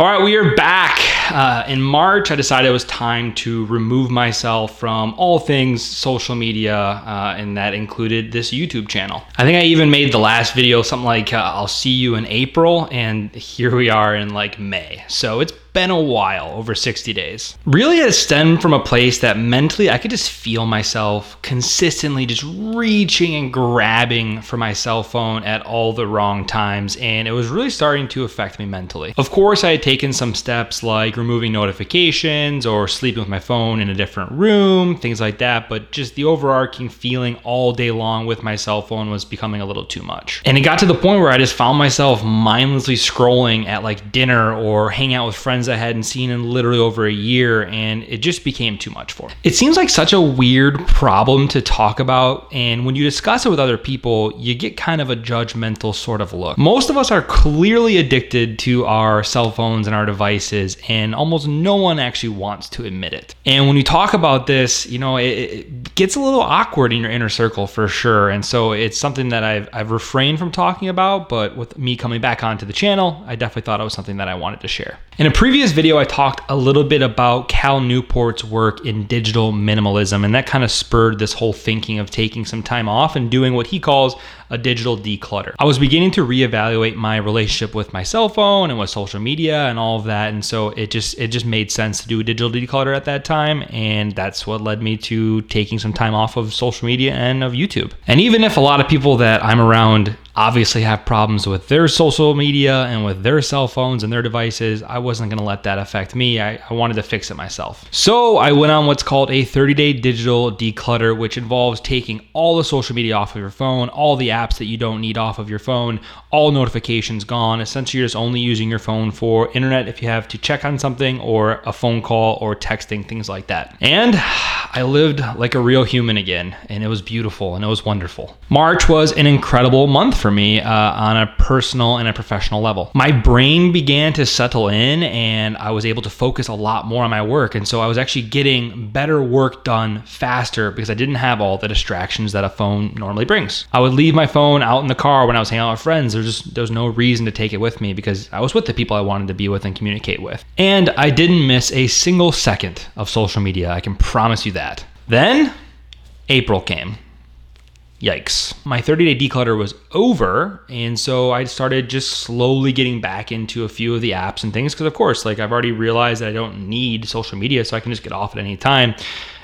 All right, we are back. Uh, in March, I decided it was time to remove myself from all things social media, uh, and that included this YouTube channel. I think I even made the last video something like, uh, I'll see you in April, and here we are in like May. So it's been a while, over 60 days. Really, it stemmed from a place that mentally I could just feel myself consistently just reaching and grabbing for my cell phone at all the wrong times, and it was really starting to affect me mentally. Of course, I had taken some steps like removing notifications or sleeping with my phone in a different room, things like that, but just the overarching feeling all day long with my cell phone was becoming a little too much. And it got to the point where I just found myself mindlessly scrolling at like dinner or hang out with friends friends I hadn't seen in literally over a year, and it just became too much for me. It seems like such a weird problem to talk about, and when you discuss it with other people, you get kind of a judgmental sort of look. Most of us are clearly addicted to our cell phones and our devices, and almost no one actually wants to admit it. And when you talk about this, you know, it, it gets a little awkward in your inner circle for sure. And so it's something that I've, I've refrained from talking about, but with me coming back onto the channel, I definitely thought it was something that I wanted to share. In a previous video, I talked a little bit about Cal Newport's work in digital minimalism, and that kind of spurred this whole thinking of taking some time off and doing what he calls a digital declutter. I was beginning to reevaluate my relationship with my cell phone and with social media and all of that, and so it just it just made sense to do a digital declutter at that time, and that's what led me to taking some time off of social media and of YouTube. And even if a lot of people that I'm around obviously have problems with their social media and with their cell phones and their devices. I wasn't going to let that affect me. I, I, wanted to fix it myself. So I went on what's called a 30 day digital declutter, which involves taking all the social media off of your phone, all the apps that you don't need off of your phone, all notifications gone. Essentially, you're just only using your phone for internet if you have to check on something or a phone call or texting, things like that. And I lived like a real human again, and it was beautiful and it was wonderful. March was an incredible month for me uh, on a personal and a professional level. My brain began to settle in, and I was able to focus a lot more on my work. And so I was actually getting better work done faster because I didn't have all the distractions that a phone normally brings. I would leave my phone out in the car when I was hanging out with friends. There's just there's no reason to take it with me because I was with the people I wanted to be with and communicate with. And I didn't miss a single second of social media. I can promise you that. Then April came. Yikes. My 30 day declutter was over. And so I started just slowly getting back into a few of the apps and things. Because, of course, like I've already realized that I don't need social media, so I can just get off at any time.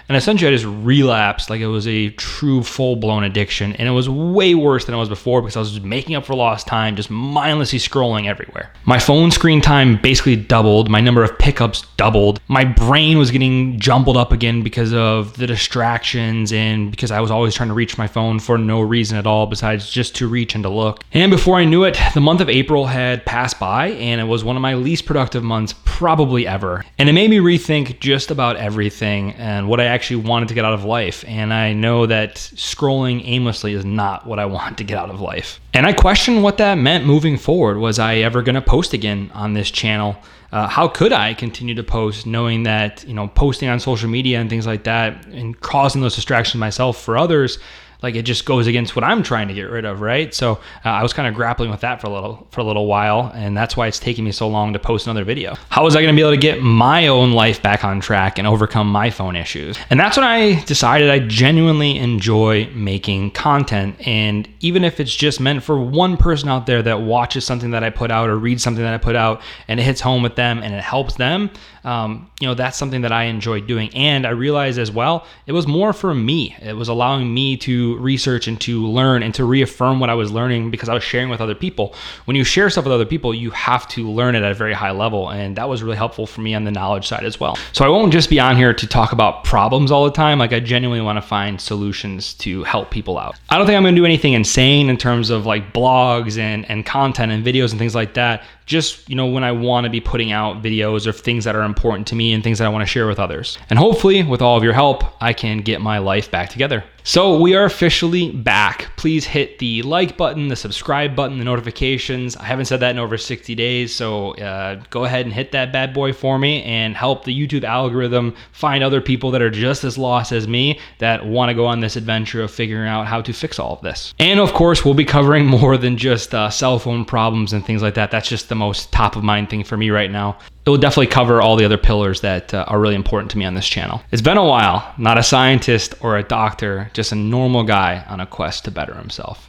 And essentially, I just relapsed like it was a true full blown addiction. And it was way worse than it was before because I was just making up for lost time, just mindlessly scrolling everywhere. My phone screen time basically doubled. My number of pickups doubled. My brain was getting jumbled up again because of the distractions and because I was always trying to reach my phone for no reason at all besides just to reach and to look. And before I knew it, the month of April had passed by and it was one of my least productive months probably ever. And it made me rethink just about everything and what I actually wanted to get out of life. And I know that scrolling aimlessly is not what I want to get out of life. And I questioned what that meant moving forward. Was I ever going to post again on this channel? Uh, how could I continue to post knowing that, you know, posting on social media and things like that and causing those distractions myself for others like it just goes against what I'm trying to get rid of, right? So uh, I was kind of grappling with that for a little for a little while, and that's why it's taking me so long to post another video. How was I going to be able to get my own life back on track and overcome my phone issues? And that's when I decided I genuinely enjoy making content, and even if it's just meant for one person out there that watches something that I put out or reads something that I put out, and it hits home with them and it helps them, um, you know, that's something that I enjoy doing. And I realized as well, it was more for me. It was allowing me to research and to learn and to reaffirm what I was learning because I was sharing with other people. When you share stuff with other people, you have to learn it at a very high level. And that was really helpful for me on the knowledge side as well. So I won't just be on here to talk about problems all the time. Like I genuinely want to find solutions to help people out. I don't think I'm going to do anything insane in terms of like blogs and, and content and videos and things like that just you know when I want to be putting out videos of things that are important to me and things that I want to share with others. And hopefully with all of your help, I can get my life back together. So we are officially back. Please hit the like button, the subscribe button, the notifications. I haven't said that in over 60 days, so uh, go ahead and hit that bad boy for me and help the YouTube algorithm find other people that are just as lost as me that want to go on this adventure of figuring out how to fix all of this. And of course, we'll be covering more than just uh, cell phone problems and things like that. That's just the the most top of mind thing for me right now. It will definitely cover all the other pillars that uh, are really important to me on this channel. It's been a while, not a scientist or a doctor, just a normal guy on a quest to better himself.